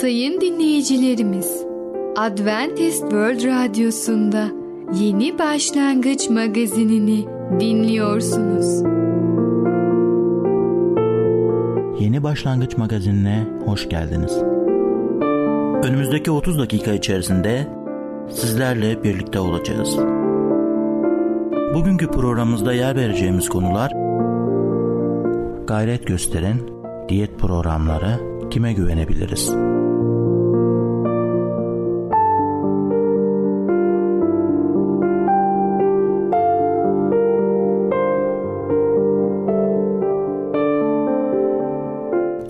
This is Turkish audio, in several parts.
Sayın dinleyicilerimiz, Adventist World Radyosu'nda Yeni Başlangıç magazinini dinliyorsunuz. Yeni Başlangıç magazinine hoş geldiniz. Önümüzdeki 30 dakika içerisinde sizlerle birlikte olacağız. Bugünkü programımızda yer vereceğimiz konular gayret gösteren diyet programları kime güvenebiliriz?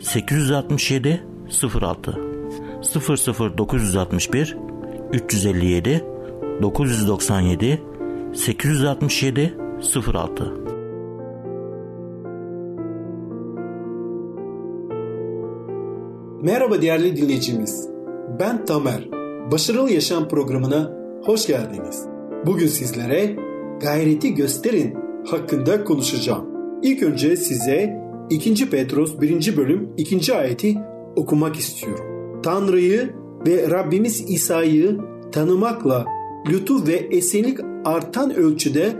867 06 00961 357 997 867 06 Merhaba değerli dinleyicimiz. Ben Tamer. Başarılı Yaşam programına hoş geldiniz. Bugün sizlere gayreti gösterin hakkında konuşacağım. İlk önce size 2. Petros 1. bölüm 2. ayeti okumak istiyorum. Tanrı'yı ve Rabbimiz İsa'yı tanımakla lütuf ve esenlik artan ölçüde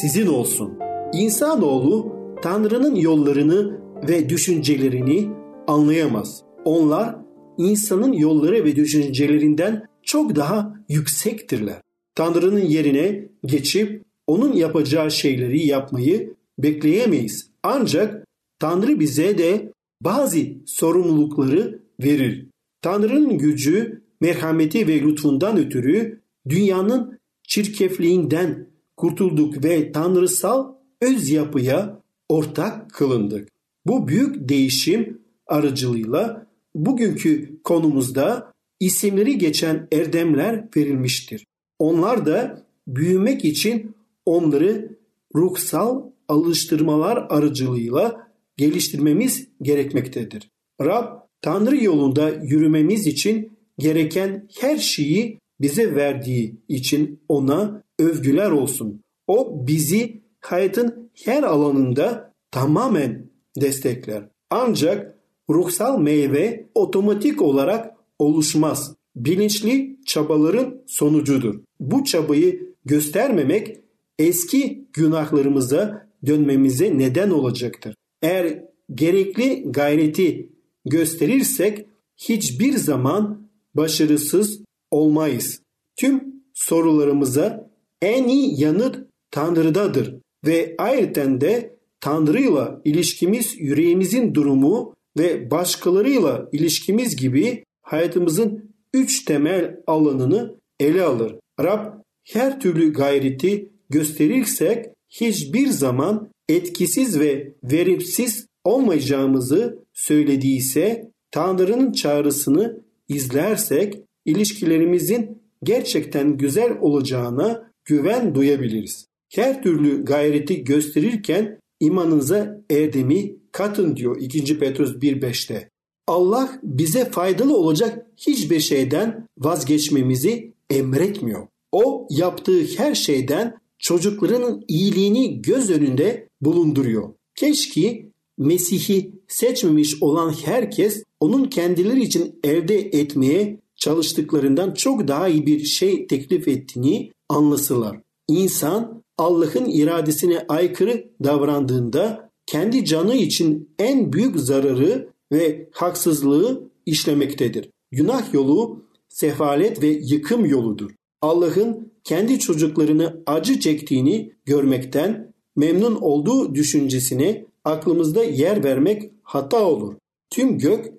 sizin olsun. İnsanoğlu Tanrı'nın yollarını ve düşüncelerini anlayamaz. Onlar insanın yolları ve düşüncelerinden çok daha yüksektirler. Tanrı'nın yerine geçip onun yapacağı şeyleri yapmayı bekleyemeyiz. Ancak Tanrı bize de bazı sorumlulukları verir. Tanrı'nın gücü, merhameti ve lütfundan ötürü dünyanın çirkefliğinden kurtulduk ve tanrısal öz yapıya ortak kılındık. Bu büyük değişim aracılığıyla bugünkü konumuzda isimleri geçen erdemler verilmiştir. Onlar da büyümek için onları ruhsal alıştırmalar aracılığıyla geliştirmemiz gerekmektedir. Rab Tanrı yolunda yürümemiz için gereken her şeyi bize verdiği için ona övgüler olsun. O bizi hayatın her alanında tamamen destekler. Ancak ruhsal meyve otomatik olarak oluşmaz. Bilinçli çabaların sonucudur. Bu çabayı göstermemek eski günahlarımıza dönmemize neden olacaktır. Eğer gerekli gayreti gösterirsek hiçbir zaman başarısız olmayız. Tüm sorularımıza en iyi yanıt Tanrı'dadır ve ayrıca de Tanrı'yla ilişkimiz yüreğimizin durumu ve başkalarıyla ilişkimiz gibi hayatımızın üç temel alanını ele alır. Rab her türlü gayreti gösterirsek hiçbir zaman etkisiz ve verimsiz olmayacağımızı söylediyse Tanrı'nın çağrısını izlersek ilişkilerimizin gerçekten güzel olacağına güven duyabiliriz. Her türlü gayreti gösterirken imanınıza erdemi katın diyor 2. Petrus 1.5'te. Allah bize faydalı olacak hiçbir şeyden vazgeçmemizi emretmiyor. O yaptığı her şeyden çocuklarının iyiliğini göz önünde bulunduruyor. Keşke Mesih'i seçmemiş olan herkes onun kendileri için elde etmeye çalıştıklarından çok daha iyi bir şey teklif ettiğini anlasılar. İnsan Allah'ın iradesine aykırı davrandığında kendi canı için en büyük zararı ve haksızlığı işlemektedir. Günah yolu sefalet ve yıkım yoludur. Allah'ın kendi çocuklarını acı çektiğini görmekten memnun olduğu düşüncesine aklımızda yer vermek hata olur. Tüm gök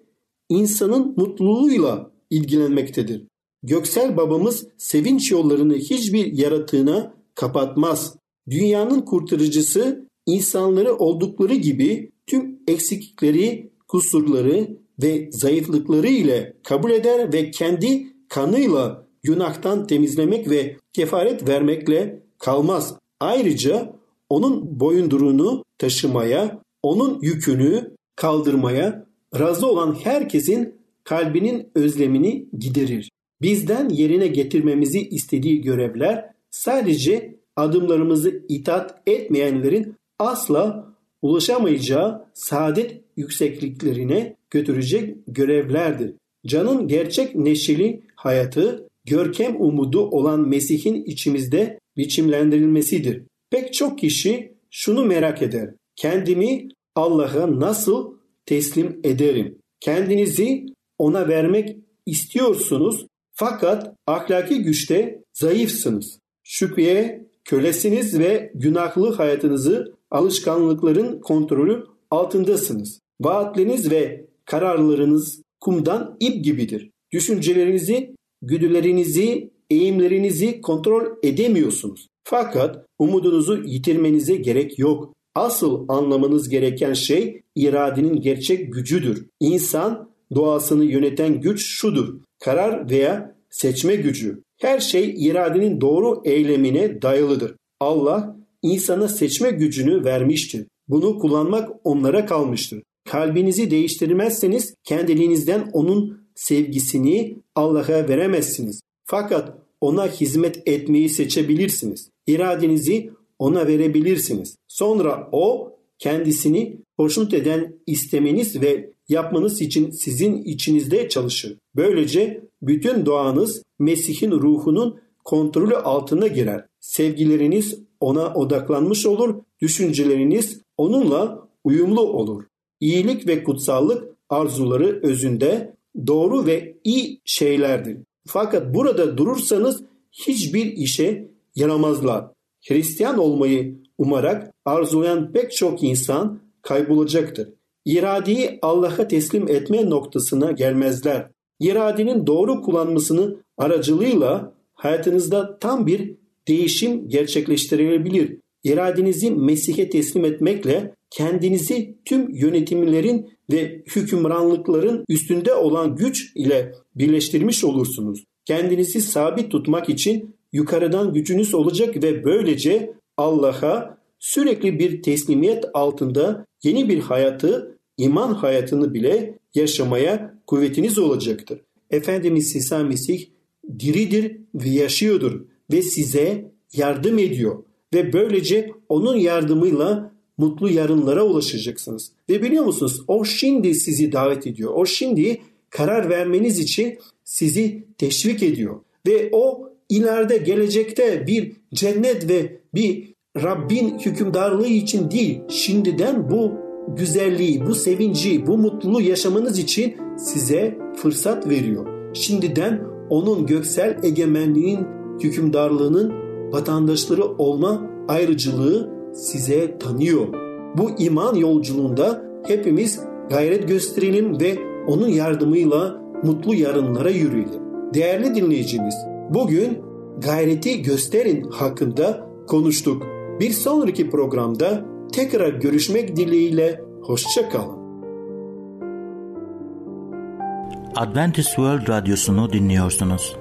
insanın mutluluğuyla ilgilenmektedir. Göksel babamız sevinç yollarını hiçbir yaratığına kapatmaz. Dünyanın kurtarıcısı insanları oldukları gibi tüm eksiklikleri, kusurları, ve zayıflıkları ile kabul eder ve kendi kanıyla günahtan temizlemek ve kefaret vermekle kalmaz. Ayrıca onun boyunduruğunu taşımaya, onun yükünü kaldırmaya razı olan herkesin kalbinin özlemini giderir. Bizden yerine getirmemizi istediği görevler sadece adımlarımızı itaat etmeyenlerin asla ulaşamayacağı saadet yüksekliklerine götürecek görevlerdir. Canın gerçek neşeli hayatı, görkem umudu olan Mesih'in içimizde biçimlendirilmesidir. Pek çok kişi şunu merak eder. Kendimi Allah'a nasıl teslim ederim? Kendinizi ona vermek istiyorsunuz fakat ahlaki güçte zayıfsınız. Şüpheye kölesiniz ve günahlı hayatınızı alışkanlıkların kontrolü altındasınız. Vaatleriniz ve kararlarınız kumdan ip gibidir. Düşüncelerinizi, güdülerinizi, eğimlerinizi kontrol edemiyorsunuz. Fakat umudunuzu yitirmenize gerek yok. Asıl anlamanız gereken şey iradenin gerçek gücüdür. İnsan doğasını yöneten güç şudur. Karar veya seçme gücü. Her şey iradenin doğru eylemine dayalıdır. Allah insana seçme gücünü vermiştir. Bunu kullanmak onlara kalmıştır. Kalbinizi değiştirmezseniz kendiliğinizden onun sevgisini Allah'a veremezsiniz. Fakat ona hizmet etmeyi seçebilirsiniz. İradenizi ona verebilirsiniz. Sonra o kendisini hoşnut eden istemeniz ve yapmanız için sizin içinizde çalışır. Böylece bütün doğanız Mesih'in ruhunun kontrolü altına girer. Sevgileriniz ona odaklanmış olur, düşünceleriniz onunla uyumlu olur. İyilik ve kutsallık arzuları özünde doğru ve iyi şeylerdir. Fakat burada durursanız hiçbir işe yaramazlar. Hristiyan olmayı umarak arzulayan pek çok insan kaybolacaktır. İradeyi Allah'a teslim etme noktasına gelmezler. İradenin doğru kullanmasını aracılığıyla hayatınızda tam bir değişim gerçekleştirilebilir. İradenizi Mesih'e teslim etmekle kendinizi tüm yönetimlerin ve hükümranlıkların üstünde olan güç ile birleştirmiş olursunuz. Kendinizi sabit tutmak için yukarıdan gücünüz olacak ve böylece Allah'a sürekli bir teslimiyet altında yeni bir hayatı, iman hayatını bile yaşamaya kuvvetiniz olacaktır. Efendimiz İsa Mesih diridir ve yaşıyordur ve size yardım ediyor ve böylece onun yardımıyla mutlu yarınlara ulaşacaksınız. Ve biliyor musunuz o şimdi sizi davet ediyor. O şimdi karar vermeniz için sizi teşvik ediyor. Ve o ileride gelecekte bir cennet ve bir Rabbin hükümdarlığı için değil, şimdiden bu güzelliği, bu sevinci, bu mutluluğu yaşamanız için size fırsat veriyor. Şimdiden onun göksel egemenliğin hükümdarlığının vatandaşları olma ayrıcılığı size tanıyor. Bu iman yolculuğunda hepimiz gayret gösterelim ve onun yardımıyla mutlu yarınlara yürüyelim. Değerli dinleyicimiz, bugün gayreti gösterin hakkında konuştuk. Bir sonraki programda tekrar görüşmek dileğiyle hoşça kalın. Adventist World Radyosu'nu dinliyorsunuz.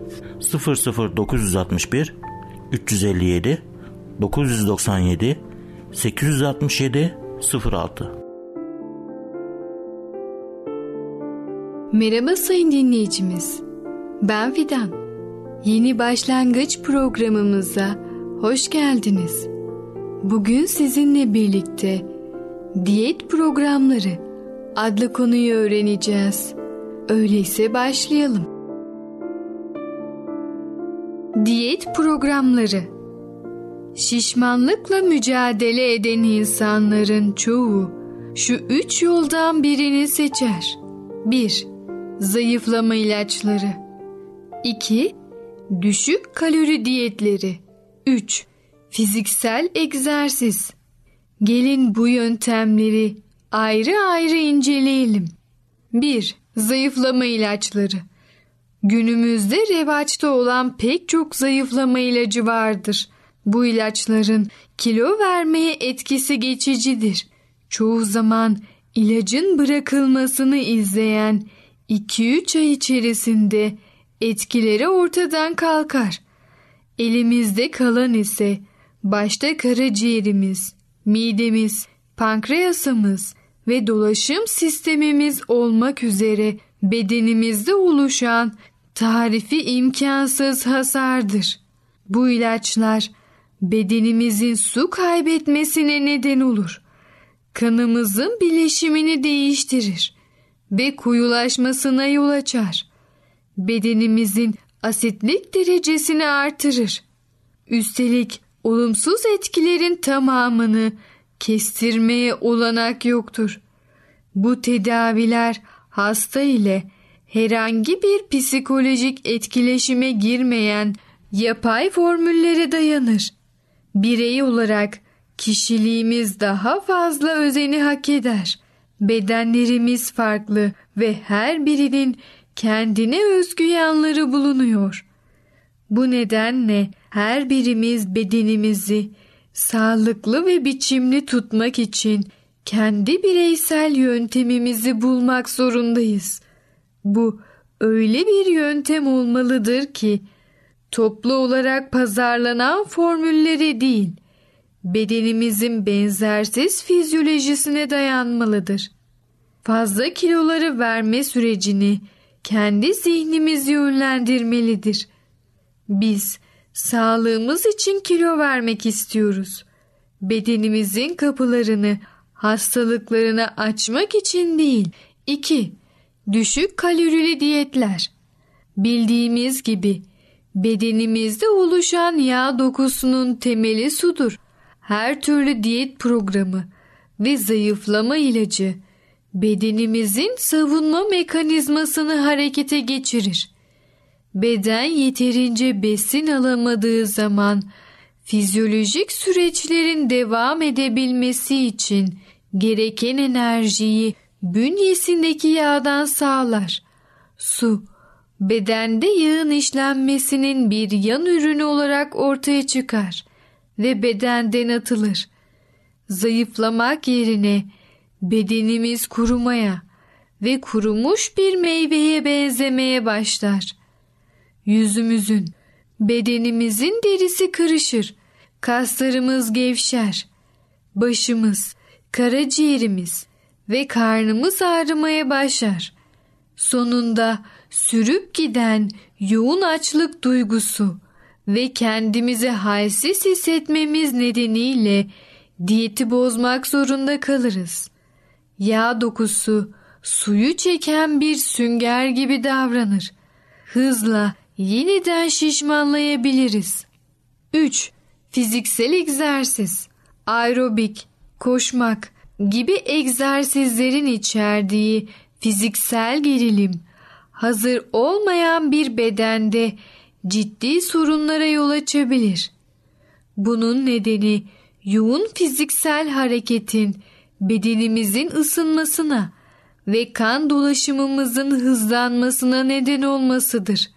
00961 357 997 867 06 Merhaba sayın dinleyicimiz. Ben Fidan. Yeni başlangıç programımıza hoş geldiniz. Bugün sizinle birlikte diyet programları adlı konuyu öğreneceğiz. Öyleyse başlayalım. Diyet programları Şişmanlıkla mücadele eden insanların çoğu şu üç yoldan birini seçer. 1. zayıflama ilaçları. 2. Düşük kalori diyetleri. 3. Fiziksel egzersiz. Gelin bu yöntemleri ayrı ayrı inceleyelim. 1. Zayıflama ilaçları. Günümüzde revaçta olan pek çok zayıflama ilacı vardır. Bu ilaçların kilo vermeye etkisi geçicidir. Çoğu zaman ilacın bırakılmasını izleyen 2-3 ay içerisinde etkileri ortadan kalkar. Elimizde kalan ise başta karaciğerimiz, midemiz, pankreasımız ve dolaşım sistemimiz olmak üzere bedenimizde oluşan tarifi imkansız hasardır. Bu ilaçlar bedenimizin su kaybetmesine neden olur. Kanımızın bileşimini değiştirir ve kuyulaşmasına yol açar. Bedenimizin asitlik derecesini artırır. Üstelik olumsuz etkilerin tamamını kestirmeye olanak yoktur. Bu tedaviler hasta ile herhangi bir psikolojik etkileşime girmeyen yapay formüllere dayanır. Birey olarak kişiliğimiz daha fazla özeni hak eder. Bedenlerimiz farklı ve her birinin kendine özgü yanları bulunuyor. Bu nedenle her birimiz bedenimizi sağlıklı ve biçimli tutmak için kendi bireysel yöntemimizi bulmak zorundayız. Bu öyle bir yöntem olmalıdır ki toplu olarak pazarlanan formülleri değil, bedenimizin benzersiz fizyolojisine dayanmalıdır. Fazla kiloları verme sürecini kendi zihnimiz yönlendirmelidir. Biz sağlığımız için kilo vermek istiyoruz. Bedenimizin kapılarını hastalıklarına açmak için değil. 2. Düşük kalorili diyetler. Bildiğimiz gibi bedenimizde oluşan yağ dokusunun temeli sudur. Her türlü diyet programı ve zayıflama ilacı bedenimizin savunma mekanizmasını harekete geçirir. Beden yeterince besin alamadığı zaman fizyolojik süreçlerin devam edebilmesi için gereken enerjiyi bünyesindeki yağdan sağlar. Su, bedende yağın işlenmesinin bir yan ürünü olarak ortaya çıkar ve bedenden atılır. Zayıflamak yerine bedenimiz kurumaya ve kurumuş bir meyveye benzemeye başlar. Yüzümüzün, bedenimizin derisi kırışır, kaslarımız gevşer, başımız, karaciğerimiz ve karnımız ağrımaya başlar. Sonunda sürüp giden yoğun açlık duygusu ve kendimizi halsiz hissetmemiz nedeniyle diyeti bozmak zorunda kalırız. Yağ dokusu suyu çeken bir sünger gibi davranır. Hızla yeniden şişmanlayabiliriz. 3. Fiziksel egzersiz, aerobik, koşmak gibi egzersizlerin içerdiği fiziksel gerilim hazır olmayan bir bedende ciddi sorunlara yol açabilir. Bunun nedeni yoğun fiziksel hareketin bedenimizin ısınmasına ve kan dolaşımımızın hızlanmasına neden olmasıdır.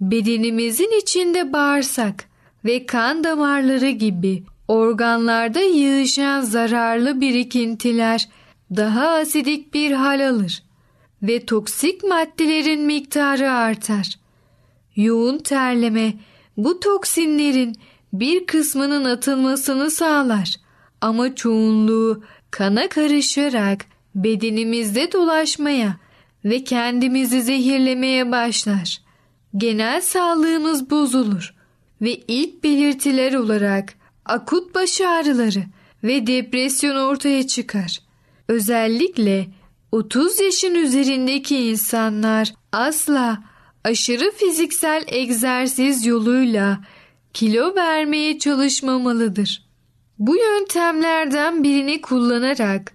Bedenimizin içinde bağırsak ve kan damarları gibi organlarda yığışan zararlı birikintiler daha asidik bir hal alır ve toksik maddelerin miktarı artar. Yoğun terleme bu toksinlerin bir kısmının atılmasını sağlar ama çoğunluğu kana karışarak bedenimizde dolaşmaya ve kendimizi zehirlemeye başlar. Genel sağlığımız bozulur ve ilk belirtiler olarak akut baş ağrıları ve depresyon ortaya çıkar. Özellikle 30 yaşın üzerindeki insanlar asla aşırı fiziksel egzersiz yoluyla kilo vermeye çalışmamalıdır. Bu yöntemlerden birini kullanarak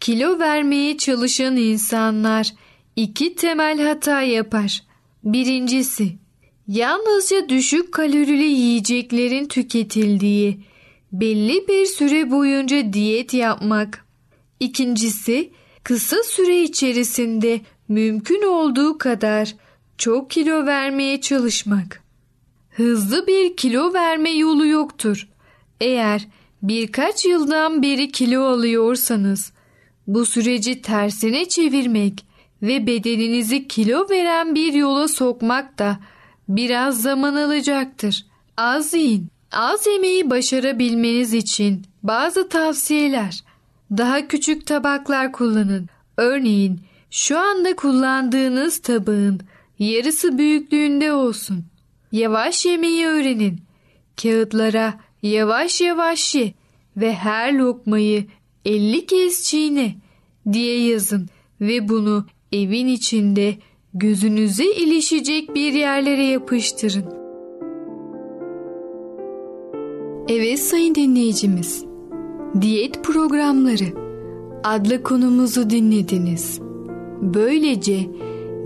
kilo vermeye çalışan insanlar iki temel hata yapar. Birincisi, yalnızca düşük kalorili yiyeceklerin tüketildiği belli bir süre boyunca diyet yapmak. İkincisi, kısa süre içerisinde mümkün olduğu kadar çok kilo vermeye çalışmak. Hızlı bir kilo verme yolu yoktur. Eğer birkaç yıldan beri kilo alıyorsanız bu süreci tersine çevirmek ve bedeninizi kilo veren bir yola sokmak da biraz zaman alacaktır. Az yiyin. Az yemeği başarabilmeniz için bazı tavsiyeler. Daha küçük tabaklar kullanın. Örneğin şu anda kullandığınız tabağın yarısı büyüklüğünde olsun. Yavaş yemeyi öğrenin. Kağıtlara yavaş yavaş ye ve her lokmayı 50 kez çiğne diye yazın ve bunu evin içinde gözünüze ilişecek bir yerlere yapıştırın. Evet sayın dinleyicimiz. Diyet programları adlı konumuzu dinlediniz. Böylece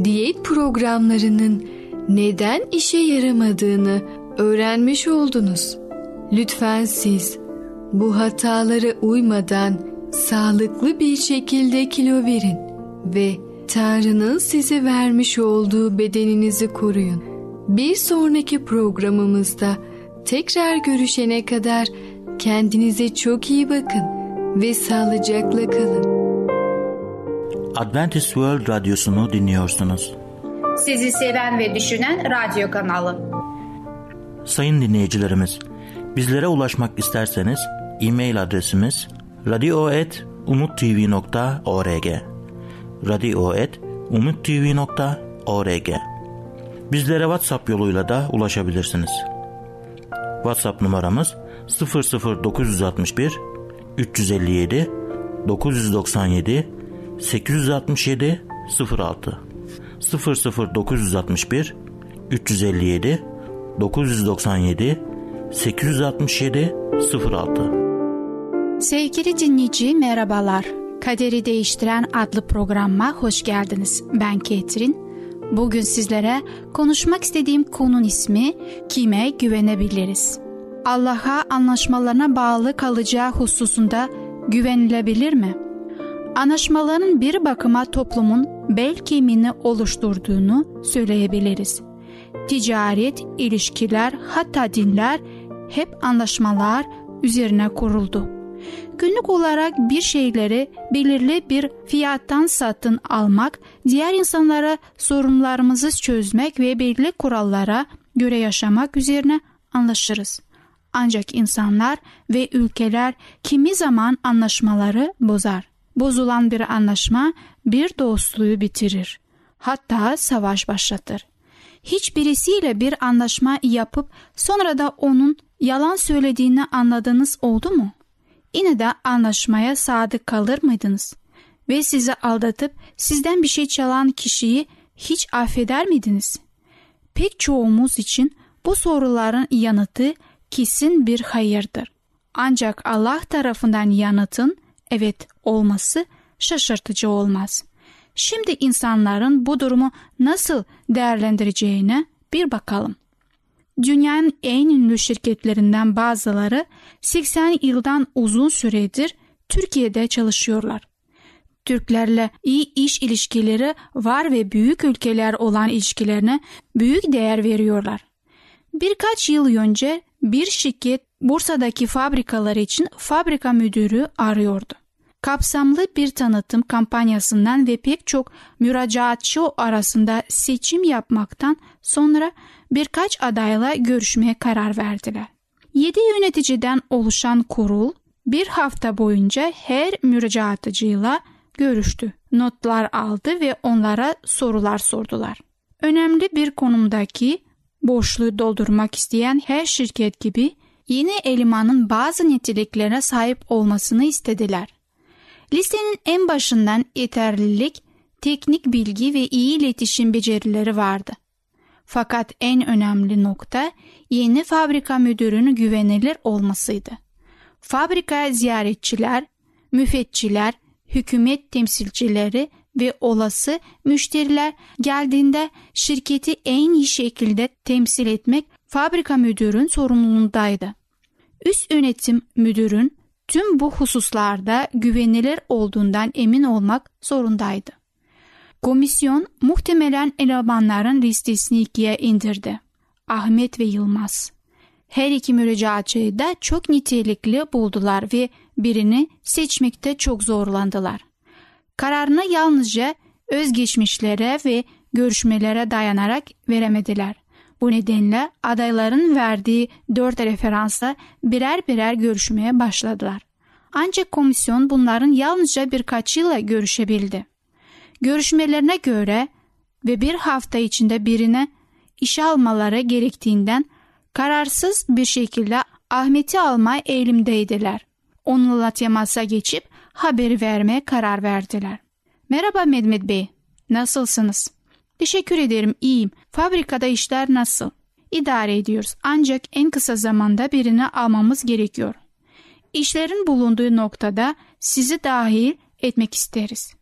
diyet programlarının neden işe yaramadığını öğrenmiş oldunuz. Lütfen siz bu hatalara uymadan sağlıklı bir şekilde kilo verin ve Tanrı'nın size vermiş olduğu bedeninizi koruyun. Bir sonraki programımızda tekrar görüşene kadar kendinize çok iyi bakın ve sağlıcakla kalın. Adventist World Radyosu'nu dinliyorsunuz. Sizi seven ve düşünen radyo kanalı. Sayın dinleyicilerimiz, bizlere ulaşmak isterseniz e-mail adresimiz radio.umutv.org radio.umutv.org Bizlere WhatsApp yoluyla da ulaşabilirsiniz. WhatsApp numaramız 00961 357 997 867 06 00961 357 997 867 06 Sevgili dinleyici merhabalar. Kaderi Değiştiren adlı programıma hoş geldiniz. Ben Ketrin. Bugün sizlere konuşmak istediğim konunun ismi kime güvenebiliriz? Allah'a anlaşmalarına bağlı kalacağı hususunda güvenilebilir mi? Anlaşmaların bir bakıma toplumun bel kemiğini oluşturduğunu söyleyebiliriz. Ticaret, ilişkiler, hatta dinler hep anlaşmalar üzerine kuruldu. Günlük olarak bir şeyleri belirli bir fiyattan satın almak, diğer insanlara sorunlarımızı çözmek ve belirli kurallara göre yaşamak üzerine anlaşırız. Ancak insanlar ve ülkeler kimi zaman anlaşmaları bozar. Bozulan bir anlaşma bir dostluğu bitirir. Hatta savaş başlatır. Hiçbirisiyle bir anlaşma yapıp sonra da onun yalan söylediğini anladığınız oldu mu? Yine de anlaşmaya sadık kalır mıydınız? Ve sizi aldatıp sizden bir şey çalan kişiyi hiç affeder miydiniz? Pek çoğumuz için bu soruların yanıtı kesin bir hayırdır. Ancak Allah tarafından yanıtın evet olması şaşırtıcı olmaz. Şimdi insanların bu durumu nasıl değerlendireceğine bir bakalım. Dünyanın en ünlü şirketlerinden bazıları 80 yıldan uzun süredir Türkiye'de çalışıyorlar. Türklerle iyi iş ilişkileri var ve büyük ülkeler olan ilişkilerine büyük değer veriyorlar. Birkaç yıl önce bir şirket Bursa'daki fabrikaları için fabrika müdürü arıyordu. Kapsamlı bir tanıtım kampanyasından ve pek çok müracaatçı arasında seçim yapmaktan sonra birkaç adayla görüşmeye karar verdiler. 7 yöneticiden oluşan kurul bir hafta boyunca her müracaatıcıyla görüştü. Notlar aldı ve onlara sorular sordular. Önemli bir konumdaki boşluğu doldurmak isteyen her şirket gibi yeni elemanın bazı niteliklere sahip olmasını istediler. Listenin en başından yeterlilik, teknik bilgi ve iyi iletişim becerileri vardı. Fakat en önemli nokta yeni fabrika müdürünün güvenilir olmasıydı. Fabrika ziyaretçiler, müfetçiler, hükümet temsilcileri ve olası müşteriler geldiğinde şirketi en iyi şekilde temsil etmek fabrika müdürün sorumluluğundaydı. Üst yönetim müdürün tüm bu hususlarda güvenilir olduğundan emin olmak zorundaydı. Komisyon muhtemelen elemanların listesini ikiye indirdi. Ahmet ve Yılmaz. Her iki müracaatçıyı da çok nitelikli buldular ve birini seçmekte çok zorlandılar. Kararını yalnızca özgeçmişlere ve görüşmelere dayanarak veremediler. Bu nedenle adayların verdiği dört referansla birer birer görüşmeye başladılar. Ancak komisyon bunların yalnızca birkaçıyla görüşebildi. Görüşmelerine göre ve bir hafta içinde birine işe almaları gerektiğinden kararsız bir şekilde Ahmet'i alma eğilimdeydiler. Onunla temasa geçip haberi vermeye karar verdiler. Merhaba Mehmet Bey, nasılsınız? Teşekkür ederim, iyiyim. Fabrikada işler nasıl? İdare ediyoruz ancak en kısa zamanda birini almamız gerekiyor. İşlerin bulunduğu noktada sizi dahil etmek isteriz.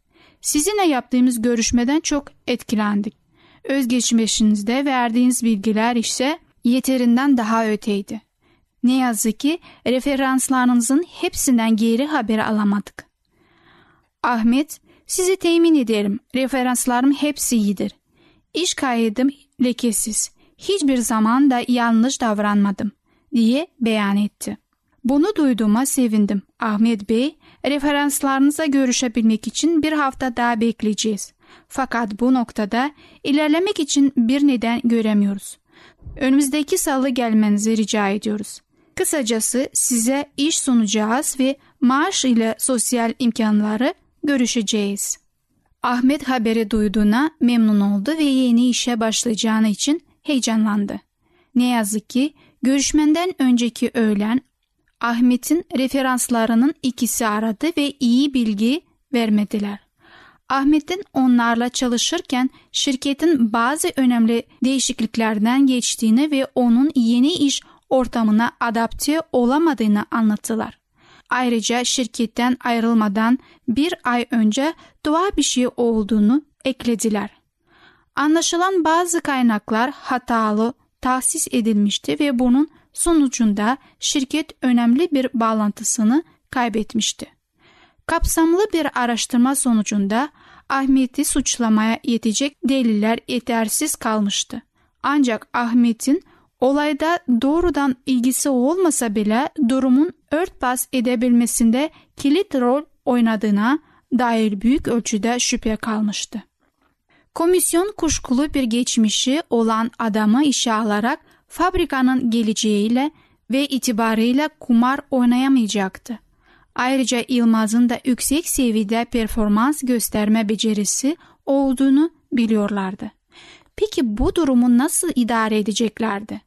Sizinle yaptığımız görüşmeden çok etkilendik. Özgeçmişinizde verdiğiniz bilgiler ise yeterinden daha öteydi. Ne yazık ki referanslarınızın hepsinden geri haber alamadık. Ahmet, sizi temin ederim. Referanslarım hepsi iyidir. İş kaydım lekesiz. Hiçbir zaman da yanlış davranmadım diye beyan etti. Bunu duyduğuma sevindim. Ahmet Bey, referanslarınıza görüşebilmek için bir hafta daha bekleyeceğiz. Fakat bu noktada ilerlemek için bir neden göremiyoruz. Önümüzdeki salı gelmenizi rica ediyoruz. Kısacası size iş sunacağız ve maaş ile sosyal imkanları görüşeceğiz. Ahmet haberi duyduğuna memnun oldu ve yeni işe başlayacağını için heyecanlandı. Ne yazık ki görüşmenden önceki öğlen Ahmet'in referanslarının ikisi aradı ve iyi bilgi vermediler. Ahmet'in onlarla çalışırken şirketin bazı önemli değişikliklerden geçtiğini ve onun yeni iş ortamına adapte olamadığını anlattılar. Ayrıca şirketten ayrılmadan bir ay önce doğal bir şey olduğunu eklediler. Anlaşılan bazı kaynaklar hatalı tahsis edilmişti ve bunun sonucunda şirket önemli bir bağlantısını kaybetmişti. Kapsamlı bir araştırma sonucunda Ahmet'i suçlamaya yetecek deliller yetersiz kalmıştı. Ancak Ahmet'in olayda doğrudan ilgisi olmasa bile durumun örtbas edebilmesinde kilit rol oynadığına dair büyük ölçüde şüphe kalmıştı. Komisyon kuşkulu bir geçmişi olan adamı işe alarak fabrikanın geleceğiyle ve itibarıyla kumar oynayamayacaktı. Ayrıca Yılmaz'ın da yüksek seviyede performans gösterme becerisi olduğunu biliyorlardı. Peki bu durumu nasıl idare edeceklerdi?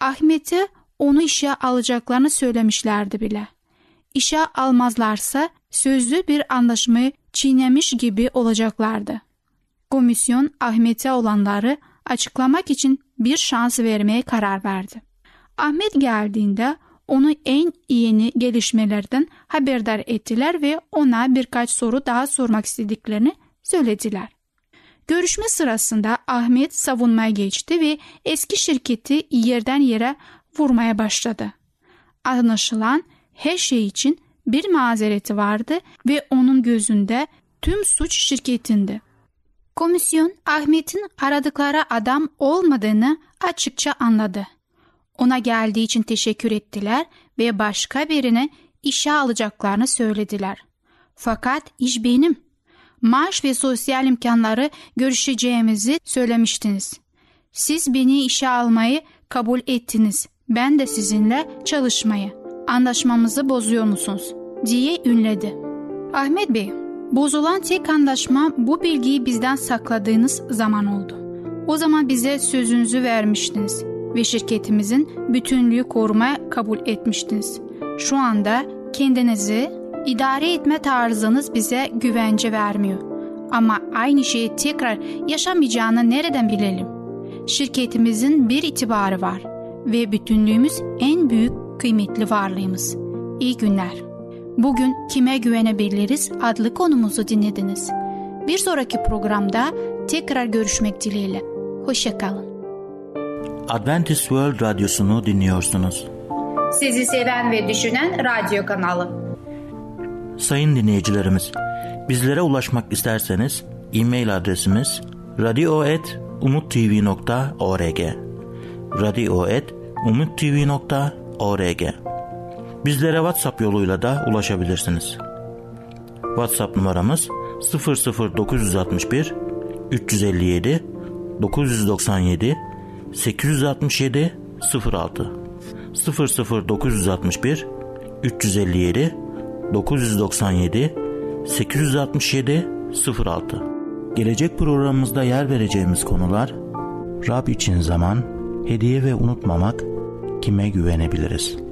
Ahmet'e onu işe alacaklarını söylemişlerdi bile. İşe almazlarsa sözlü bir anlaşmayı çiğnemiş gibi olacaklardı. Komisyon Ahmet'e olanları açıklamak için bir şans vermeye karar verdi. Ahmet geldiğinde onu en yeni gelişmelerden haberdar ettiler ve ona birkaç soru daha sormak istediklerini söylediler. Görüşme sırasında Ahmet savunmaya geçti ve eski şirketi yerden yere vurmaya başladı. Anlaşılan her şey için bir mazereti vardı ve onun gözünde tüm suç şirketinde. Komisyon Ahmet'in aradıkları adam olmadığını açıkça anladı. Ona geldiği için teşekkür ettiler ve başka birine işe alacaklarını söylediler. Fakat iş benim. Maaş ve sosyal imkanları görüşeceğimizi söylemiştiniz. Siz beni işe almayı kabul ettiniz. Ben de sizinle çalışmayı. Anlaşmamızı bozuyor musunuz? diye ünledi. Ahmet Bey, bozulan tek anlaşma bu bilgiyi bizden sakladığınız zaman oldu. O zaman bize sözünüzü vermiştiniz ve şirketimizin bütünlüğü korumaya kabul etmiştiniz. Şu anda kendinizi idare etme tarzınız bize güvence vermiyor. Ama aynı şeyi tekrar yaşamayacağını nereden bilelim? Şirketimizin bir itibarı var ve bütünlüğümüz en büyük kıymetli varlığımız. İyi günler. Bugün kime güvenebiliriz adlı konumuzu dinlediniz. Bir sonraki programda tekrar görüşmek dileğiyle. Hoşçakalın. Adventist World Radyosu'nu dinliyorsunuz. Sizi seven ve düşünen radyo kanalı. Sayın dinleyicilerimiz, bizlere ulaşmak isterseniz e-mail adresimiz radio.umutv.org radio.umutv.org Bizlere WhatsApp yoluyla da ulaşabilirsiniz. WhatsApp numaramız 00961 357 997 867 06 00961 357 997 867 06 Gelecek programımızda yer vereceğimiz konular Rab için zaman, hediye ve unutmamak, kime güvenebiliriz?